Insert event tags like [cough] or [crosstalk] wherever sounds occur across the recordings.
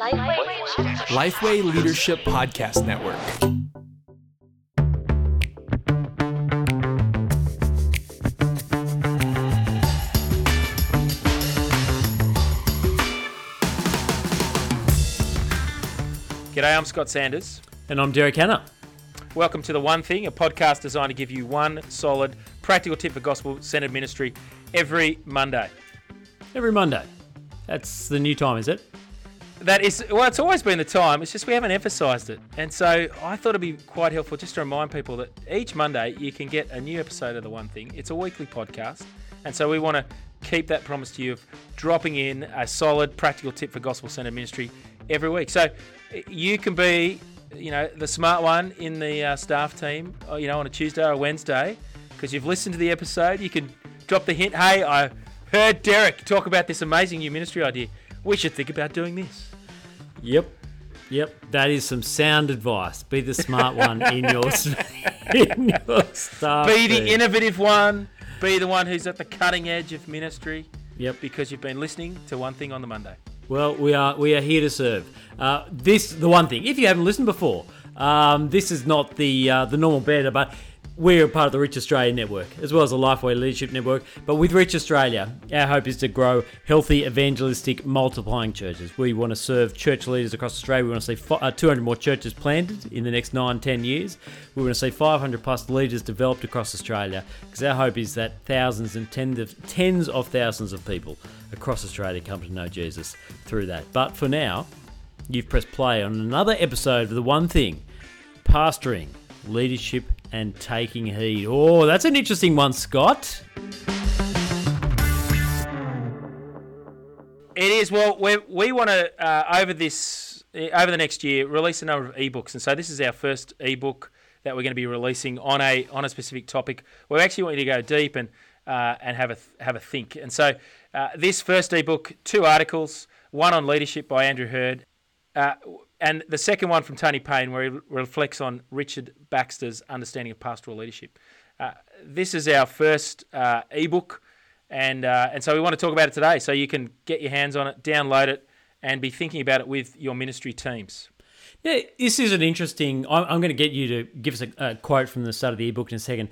Lifeway Leadership Podcast Network. G'day, I'm Scott Sanders. And I'm Derek Hanna. Welcome to The One Thing, a podcast designed to give you one solid, practical tip for gospel centered ministry every Monday. Every Monday. That's the new time, is it? That is, well, it's always been the time. It's just we haven't emphasised it. And so I thought it'd be quite helpful just to remind people that each Monday you can get a new episode of The One Thing. It's a weekly podcast. And so we want to keep that promise to you of dropping in a solid, practical tip for gospel centered ministry every week. So you can be, you know, the smart one in the uh, staff team, uh, you know, on a Tuesday or a Wednesday, because you've listened to the episode. You can drop the hint, hey, I heard Derek talk about this amazing new ministry idea. We should think about doing this. Yep. Yep. That is some sound advice. Be the smart one in your, [laughs] in your staff. Be the team. innovative one. Be the one who's at the cutting edge of ministry. Yep. Because you've been listening to one thing on the Monday. Well, we are we are here to serve. Uh, this the one thing. If you haven't listened before, um, this is not the uh, the normal beta, but we're part of the Reach Australia network as well as the Lifeway Leadership Network. But with Reach Australia, our hope is to grow healthy, evangelistic, multiplying churches. We want to serve church leaders across Australia. We want to see uh, 200 more churches planted in the next 9, 10 years. We want to see 500 plus leaders developed across Australia because our hope is that thousands and tens of, tens of thousands of people across Australia come to know Jesus through that. But for now, you've pressed play on another episode of The One Thing Pastoring, Leadership, and Taking Heed. Oh, that's an interesting one, Scott. It is. Well, we we want to uh, over this uh, over the next year release a number of ebooks, and so this is our first ebook that we're going to be releasing on a on a specific topic. We actually want you to go deep and uh, and have a have a think. And so uh, this first ebook, two articles, one on leadership by Andrew Heard, uh, and the second one from Tony Payne, where he reflects on Richard Baxter's understanding of pastoral leadership. Uh, this is our first uh, ebook, and uh, and so we want to talk about it today, so you can get your hands on it, download it, and be thinking about it with your ministry teams. Yeah, this is an interesting. I'm, going to get you to give us a, a quote from the start of the ebook in a second,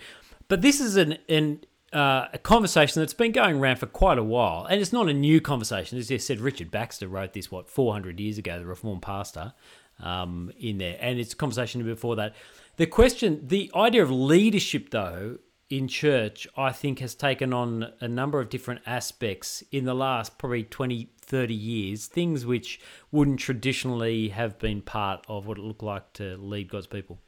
but this is an an uh, a conversation that's been going around for quite a while, and it's not a new conversation. As you said, Richard Baxter wrote this what 400 years ago, the Reformed pastor, um, in there, and it's a conversation before that. The question, the idea of leadership, though, in church, I think has taken on a number of different aspects in the last probably 20, 30 years, things which wouldn't traditionally have been part of what it looked like to lead God's people.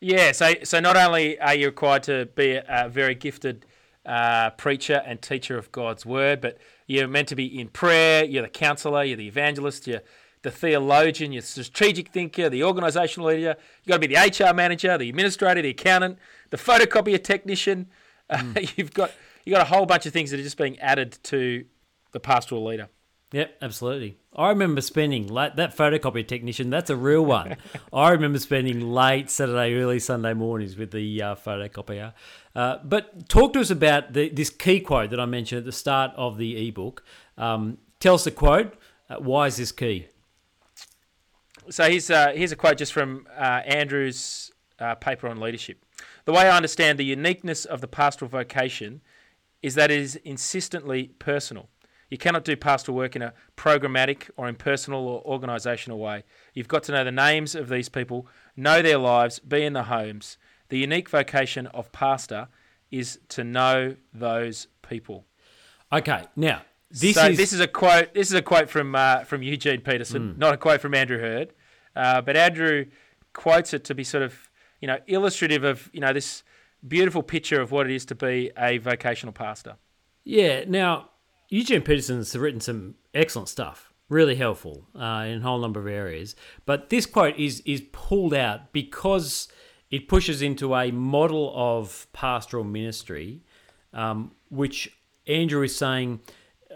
Yeah, so so not only are you required to be a, a very gifted uh, preacher and teacher of God's word, but you're meant to be in prayer. You're the counselor. You're the evangelist. You're the theologian. You're the strategic thinker. The organizational leader. you've got to be the HR manager, the administrator, the accountant, the photocopier technician. Uh, [laughs] you've got you got a whole bunch of things that are just being added to the pastoral leader. Yep, absolutely. I remember spending late, that photocopier technician. That's a real one. [laughs] I remember spending late Saturday, early Sunday mornings with the uh, photocopier. Uh, but talk to us about the, this key quote that I mentioned at the start of the ebook. Um, tell us the quote. Uh, why is this key? So here's uh, here's a quote just from uh, Andrew's uh, paper on leadership. The way I understand the uniqueness of the pastoral vocation is that it is insistently personal. You cannot do pastoral work in a programmatic or impersonal or organisational way. You've got to know the names of these people, know their lives, be in the homes. The unique vocation of pastor is to know those people. Okay, now this so is this is a quote. This is a quote from uh, from Eugene Peterson, not a quote from Andrew Heard, uh, but Andrew quotes it to be sort of you know illustrative of you know this beautiful picture of what it is to be a vocational pastor. yeah. Now Eugene Peterson's written some excellent stuff, really helpful uh, in a whole number of areas. But this quote is is pulled out because it pushes into a model of pastoral ministry, um, which Andrew is saying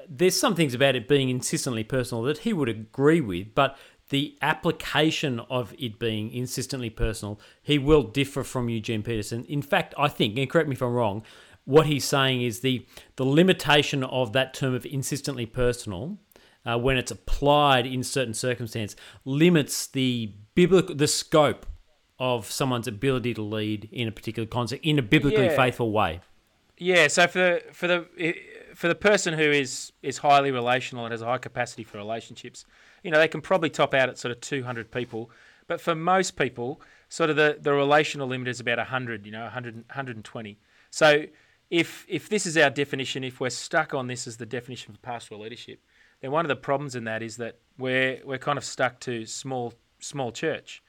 there's some things about it being insistently personal that he would agree with, but the application of it being insistently personal, he will differ from Eugene Peterson. In fact, I think, and correct me if I'm wrong, what he's saying is the the limitation of that term of insistently personal uh, when it's applied in certain circumstance, limits the biblical the scope of someone's ability to lead in a particular concept in a biblically Yeah. faithful way. Yeah, so for the for the for the person who is is highly relational and has a high capacity for relationships, you know, they can probably top out at sort of 200 people. But for most people, sort of the, the relational limit is about 100, you know, 100, 120. So if if this is our definition, if we're stuck on this as the definition for pastoral leadership, then one of the problems in that is that we're we're kind of stuck to small small church.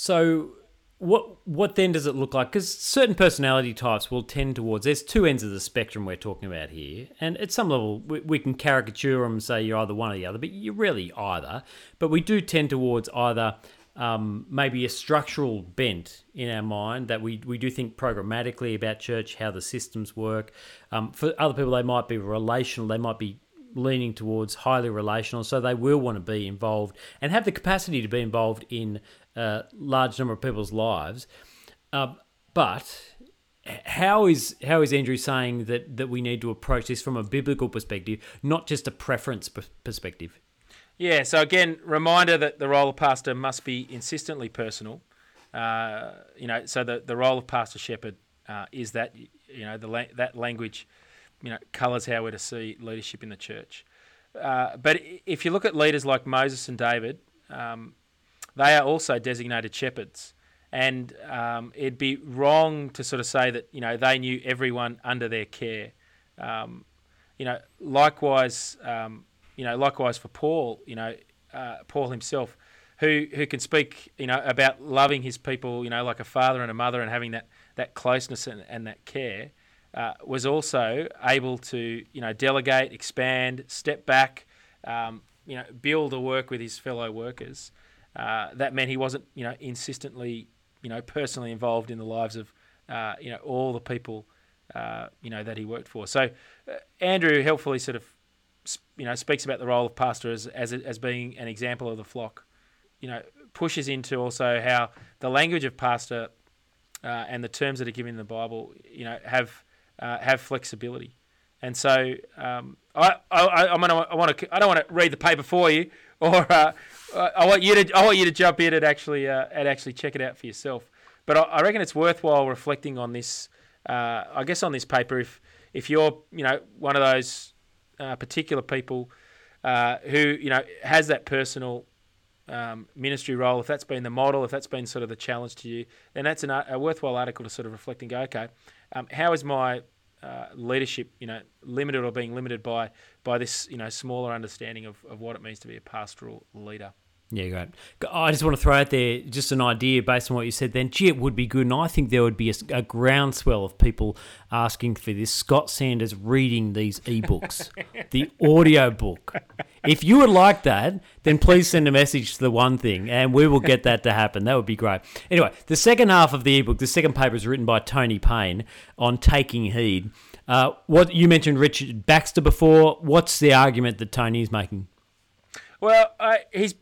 So, what what then does it look like? Because certain personality types will tend towards. There's two ends of the spectrum we're talking about here, and at some level we, we can caricature them and say you're either one or the other, but you're really either. But we do tend towards either. Um, maybe a structural bent in our mind that we, we do think programmatically about church, how the systems work. Um, for other people, they might be relational, they might be leaning towards highly relational, so they will want to be involved and have the capacity to be involved in large number of people's lives. Uh, but how is how is Andrew saying that that we need to approach this from a biblical perspective, not just a preference perspective? Yeah, so again, reminder that the role of pastor must be insistently personal. Uh, you know, so the, the role of pastor shepherd uh, is that you know the that language, you know, colours how we're to see leadership in the church. Uh, but if you look at leaders like Moses and David, um, they are also designated shepherds, and um, it'd be wrong to sort of say that you know they knew everyone under their care. Um, you know, likewise, um, you know, likewise for Paul, you know, uh, Paul himself, who who can speak, you know, about loving his people, you know, like a father and a mother, and having that that closeness and, and that care, uh, was also able to, you know, delegate, expand, step back, um, you know, build a work with his fellow workers. Uh, that meant he wasn't, you know, insistently, you know, personally involved in the lives of, uh, you know, all the people, uh, you know, that he worked for. So uh, Andrew helpfully sort of, you know, speaks about the role of pastor as as, as being an example of the flock. You know, pushes into also how the language of pastor uh, and the terms that are given in the Bible, you know, have have flexibility. And so um, I, I, gonna, I want to, I don't want to read the paper for you, [laughs] or uh, I want you to, I want you to jump in and actually, uh, and actually check it out for yourself. But I, I reckon it's worthwhile reflecting on this. Uh, I guess on this paper, if if you're, you know, one of those uh, particular people uh, who, you know, has that personal um, ministry role, if that's been the model, if that's been sort of the challenge to you, then that's an, a worthwhile article to sort of reflect and go, okay, um, how is my uh, leadership, you know, limited or being limited by by this, you know, smaller understanding of, of what it means to be a pastoral leader? Yeah, great. I just want to throw out there just an idea based on what you said then. Gee, it would be good. And I think there would be a, a groundswell of people asking for this. Scott Sanders reading these ebooks, [laughs] the audio book. If you would like that, then please send a message to the one thing and we will get that to happen. That would be great. Anyway, the second half of the ebook, the second paper is written by Tony Payne on taking heed. Uh, what you mentioned Richard Baxter before. What's the argument that Tony is making? Well, uh, he's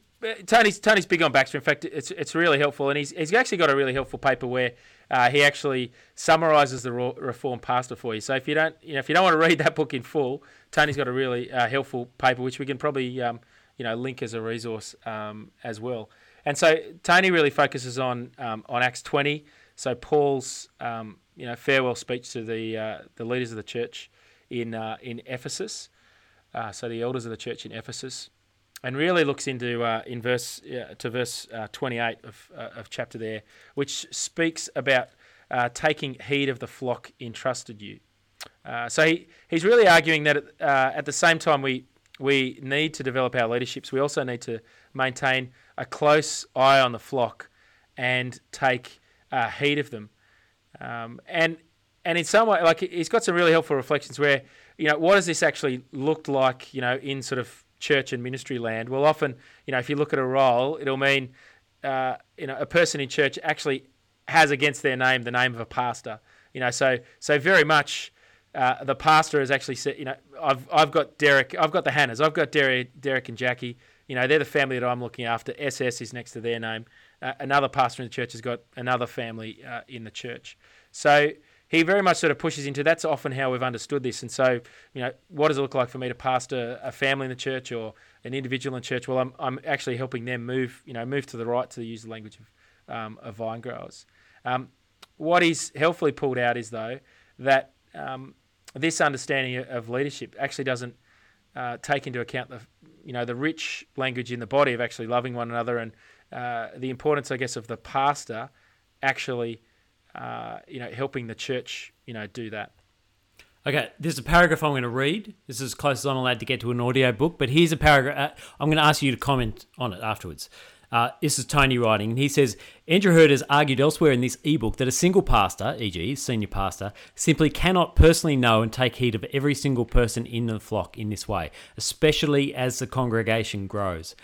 Tony's Tony's big on Baxter. In fact, it's it's really helpful, and he's he's actually got a really helpful paper where uh, he actually summarises the Reformed Pastor for you. So if you don't you know if you don't want to read that book in full, Tony's got a really uh, helpful paper which we can probably um, you know link as a resource um, as well. And so Tony really focuses on um, on Acts twenty. So Paul's um, you know farewell speech to the uh, the leaders of the church in uh, in Ephesus. Uh, so the elders of the church in Ephesus and really looks into uh, in verse uh, to verse uh, 28 of, uh, of chapter there, which speaks about uh, taking heed of the flock entrusted you. Uh, so he, he's really arguing that at the same time we we need to develop our leaderships, we also need to maintain a close eye on the flock and take heed of them. Um, and and in some way, like he's got some really helpful reflections where you know what does this actually look like, you know, in sort of church and ministry land. Well, often, you know, if you look at a role, it'll mean, uh, you know, a person in church actually has against their name the name of a pastor. You know, so so very much. Uh, the pastor has actually said, you know, I've I've got Derek, I've got the Hannas, I've got Derek, Derek and Jackie. You know, they're the family that I'm looking after. SS is next to their name. Uh, another pastor in the church has got another family uh, in the church. So he very much sort of pushes into that's often how we've understood this. And so, you know, what does it look like for me to pastor a family in the church or an individual in church? Well, I'm, I'm actually helping them move, you know, move to the right to use the language of, um, of vine growers. Um, what he's helpfully pulled out is, though, that um, this understanding of leadership actually doesn't uh, take into account the, you know, the rich language in the body of actually loving one another and uh, the importance, I guess, of the pastor actually – uh, you know, helping the church, you know, do that. Okay, there's a paragraph I'm going to read. This is as close as I'm allowed to get to an audio book, but here's a paragraph. Uh, I'm going to ask you to comment on it afterwards. Uh, this is Tony writing, and he says Andrew Heard has argued elsewhere in this ebook that a single pastor, e.g., senior pastor, simply cannot personally know and take heed of every single person in the flock in this way, especially as the congregation grows.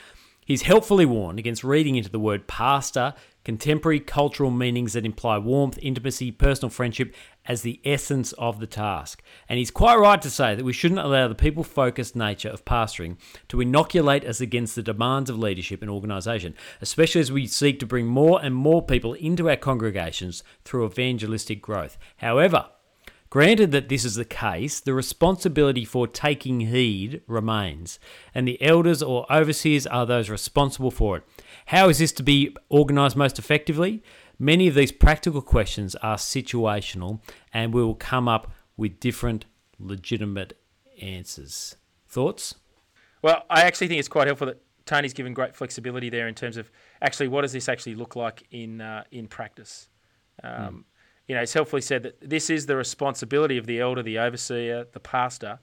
He's helpfully warned against reading into the word pastor contemporary cultural meanings that imply warmth, intimacy, personal friendship as the essence of the task. And he's quite right to say that we shouldn't allow the people focused nature of pastoring to inoculate us against the demands of leadership and organisation, especially as we seek to bring more and more people into our congregations through evangelistic growth. However, Granted that this is the case, the responsibility for taking heed remains, and the elders or overseers are those responsible for it. How is this to be organised most effectively? Many of these practical questions are situational, and we will come up with different legitimate answers. Thoughts? Well, I actually think it's quite helpful that Tony's given great flexibility there in terms of actually what does this actually look like in uh, in practice. Um, you know, it's helpfully said that this is the responsibility of the elder, the overseer, the pastor,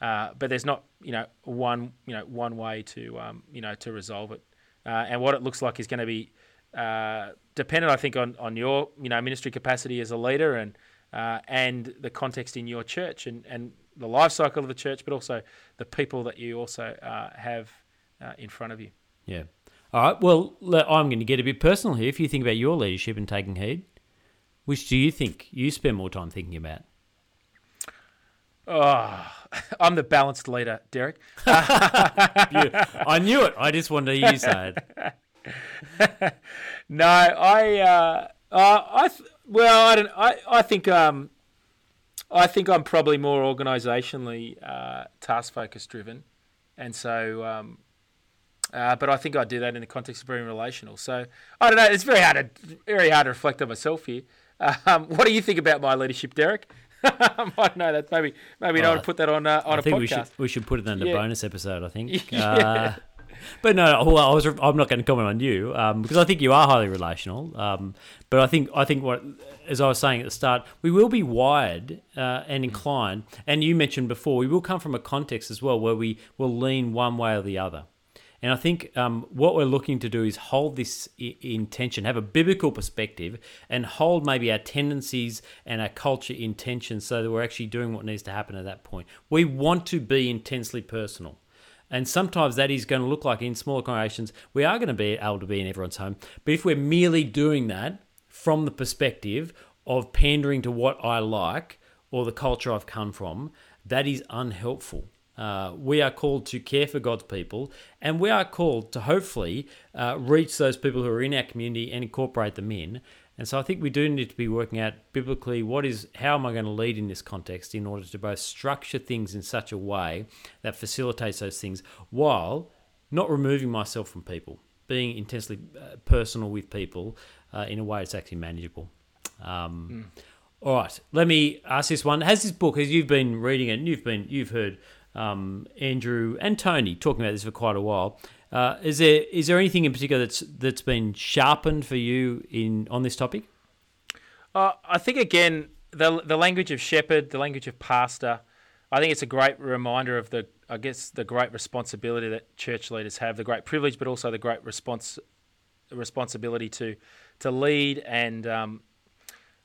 uh, but there's not, you know, one, you know, one way to, um, you know, to resolve it. Uh, and what it looks like is going to be uh, dependent, I think, on, on your, you know, ministry capacity as a leader and uh, and the context in your church and, and the life cycle of the church, but also the people that you also uh, have uh, in front of you. Yeah. All right. Well, I'm going to get a bit personal here. If you think about your leadership and taking heed, which do you think you spend more time thinking about? Oh, [laughs] I'm the balanced leader, Derek. [laughs] I knew it. I just wanted to you say it. [laughs] no, I, uh, uh, I, th- well, I don't. I, I think, um, I think I'm probably more organisationally uh, task focused driven, and so, um, uh, but I think I do that in the context of being relational. So I don't know. It's very hard to very hard to reflect on myself here. Um, what do you think about my leadership, Derek? [laughs] I might know that. Maybe maybe don't to put that on uh, on I a think podcast. We should, we should put it in the yeah. bonus episode. I think. [laughs] yeah. Uh, but no, well, I was. I'm not going to comment on you um, because I think you are highly relational. Um, but I think I think what, as I was saying at the start, we will be wired uh, and inclined. And you mentioned before, we will come from a context as well where we will lean one way or the other. And I think um, what we're looking to do is hold this intention, have a biblical perspective, and hold maybe our tendencies and our culture intention so that we're actually doing what needs to happen at that point. We want to be intensely personal. And sometimes that is going to look like in smaller congregations, we are going to be able to be in everyone's home. But if we're merely doing that from the perspective of pandering to what I like or the culture I've come from, that is unhelpful. Uh, we are called to care for God's people, and we are called to hopefully uh, reach those people who are in our community and incorporate them in. And so I think we do need to be working out biblically what is how am I going to lead in this context in order to both structure things in such a way that facilitates those things while not removing myself from people, being intensely uh, personal with people uh, in a way that's actually manageable. Um, mm. All right, let me ask this one: Has this book, as you've been reading it, and you've been you've heard um, Andrew and Tony talking about this for quite a while. Uh, is there is there anything in particular that's that's been sharpened for you in on this topic? Uh, I think again the the language of shepherd, the language of pastor. I think it's a great reminder of the I guess the great responsibility that church leaders have, the great privilege, but also the great response responsibility to to lead and um,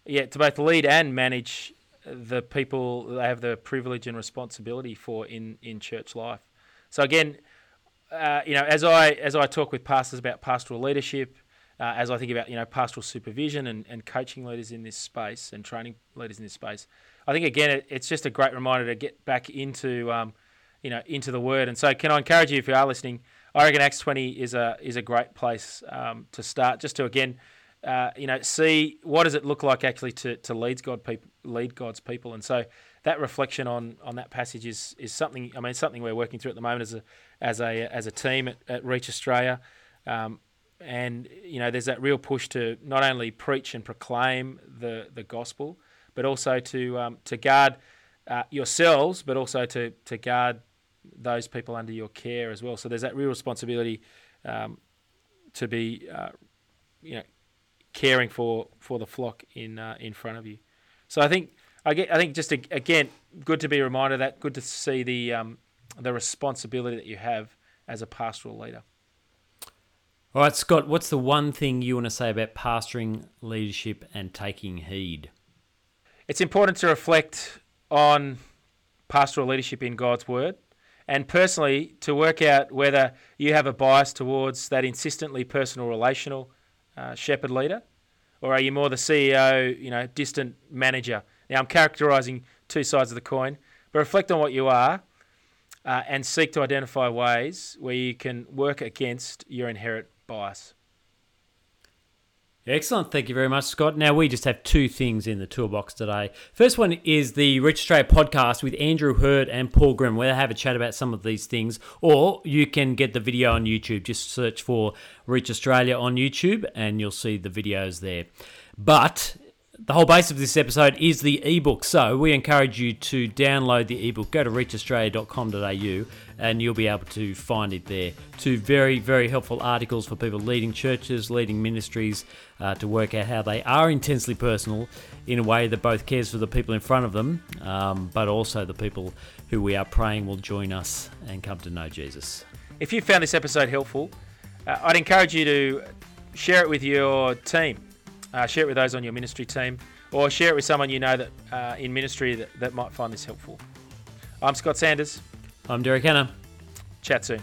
yeah to both lead and manage the people they have the privilege and responsibility for in, in church life. So again, uh, you know, as I as I talk with pastors about pastoral leadership, uh, as I think about you know pastoral supervision and, and coaching leaders in this space and training leaders in this space, I think again it, it's just a great reminder to get back into um, you know into the Word. And so, can I encourage you if you are listening? I reckon Acts twenty is a is a great place um, to start, just to again uh, you know, see what does it look like actually to, to lead God people, lead God's people, and so that reflection on, on that passage is is something. I mean, something we're working through at the moment as a as a as a team at, at Reach Australia, um, and you know, there's that real push to not only preach and proclaim the the gospel, but also to um, to guard uh, yourselves, but also to to guard those people under your care as well. So there's that real responsibility um, to be, uh, you know, caring for, for the flock in uh, in front of you. So I think I get I think just a, again good to be reminded of that. Good to see the um, the responsibility that you have as a pastoral leader. All right, Scott. What's the one thing you want to say about pastoring, leadership, and taking heed? It's important to reflect on pastoral leadership in God's Word and personally to work out whether you have a bias towards that insistently personal relational uh, shepherd leader or are you more the CEO, you know, distant manager? Now I'm characterizing two sides of the coin, but reflect on what you are uh, and seek to identify ways where you can work against your inherent bias. Excellent. Thank you very much, Scott. Now, we just have two things in the toolbox today. First one is the Reach Australia podcast with Andrew Heard and Paul Grimmond, where they have a chat about some of these things. Or you can get the video on YouTube. Just search for Reach Australia on YouTube and you'll see the videos there. But the whole base of this episode is the ebook. So we encourage you to download the ebook. Go to reachaustralia.com.au and you'll be able to find it there. Two very, very helpful articles for people leading churches, leading ministries uh, to work out how they are intensely personal in a way that both cares for the people in front of them, um, but also the people who we are praying will join us and come to know Jesus. If you found this episode helpful, uh, I'd encourage you to share it with your team uh, share it with those on your ministry team, or share it with someone you know that uh, in ministry that, that might find this helpful. I'm Scott Sanders. I'm Derek Hanna. Chat soon.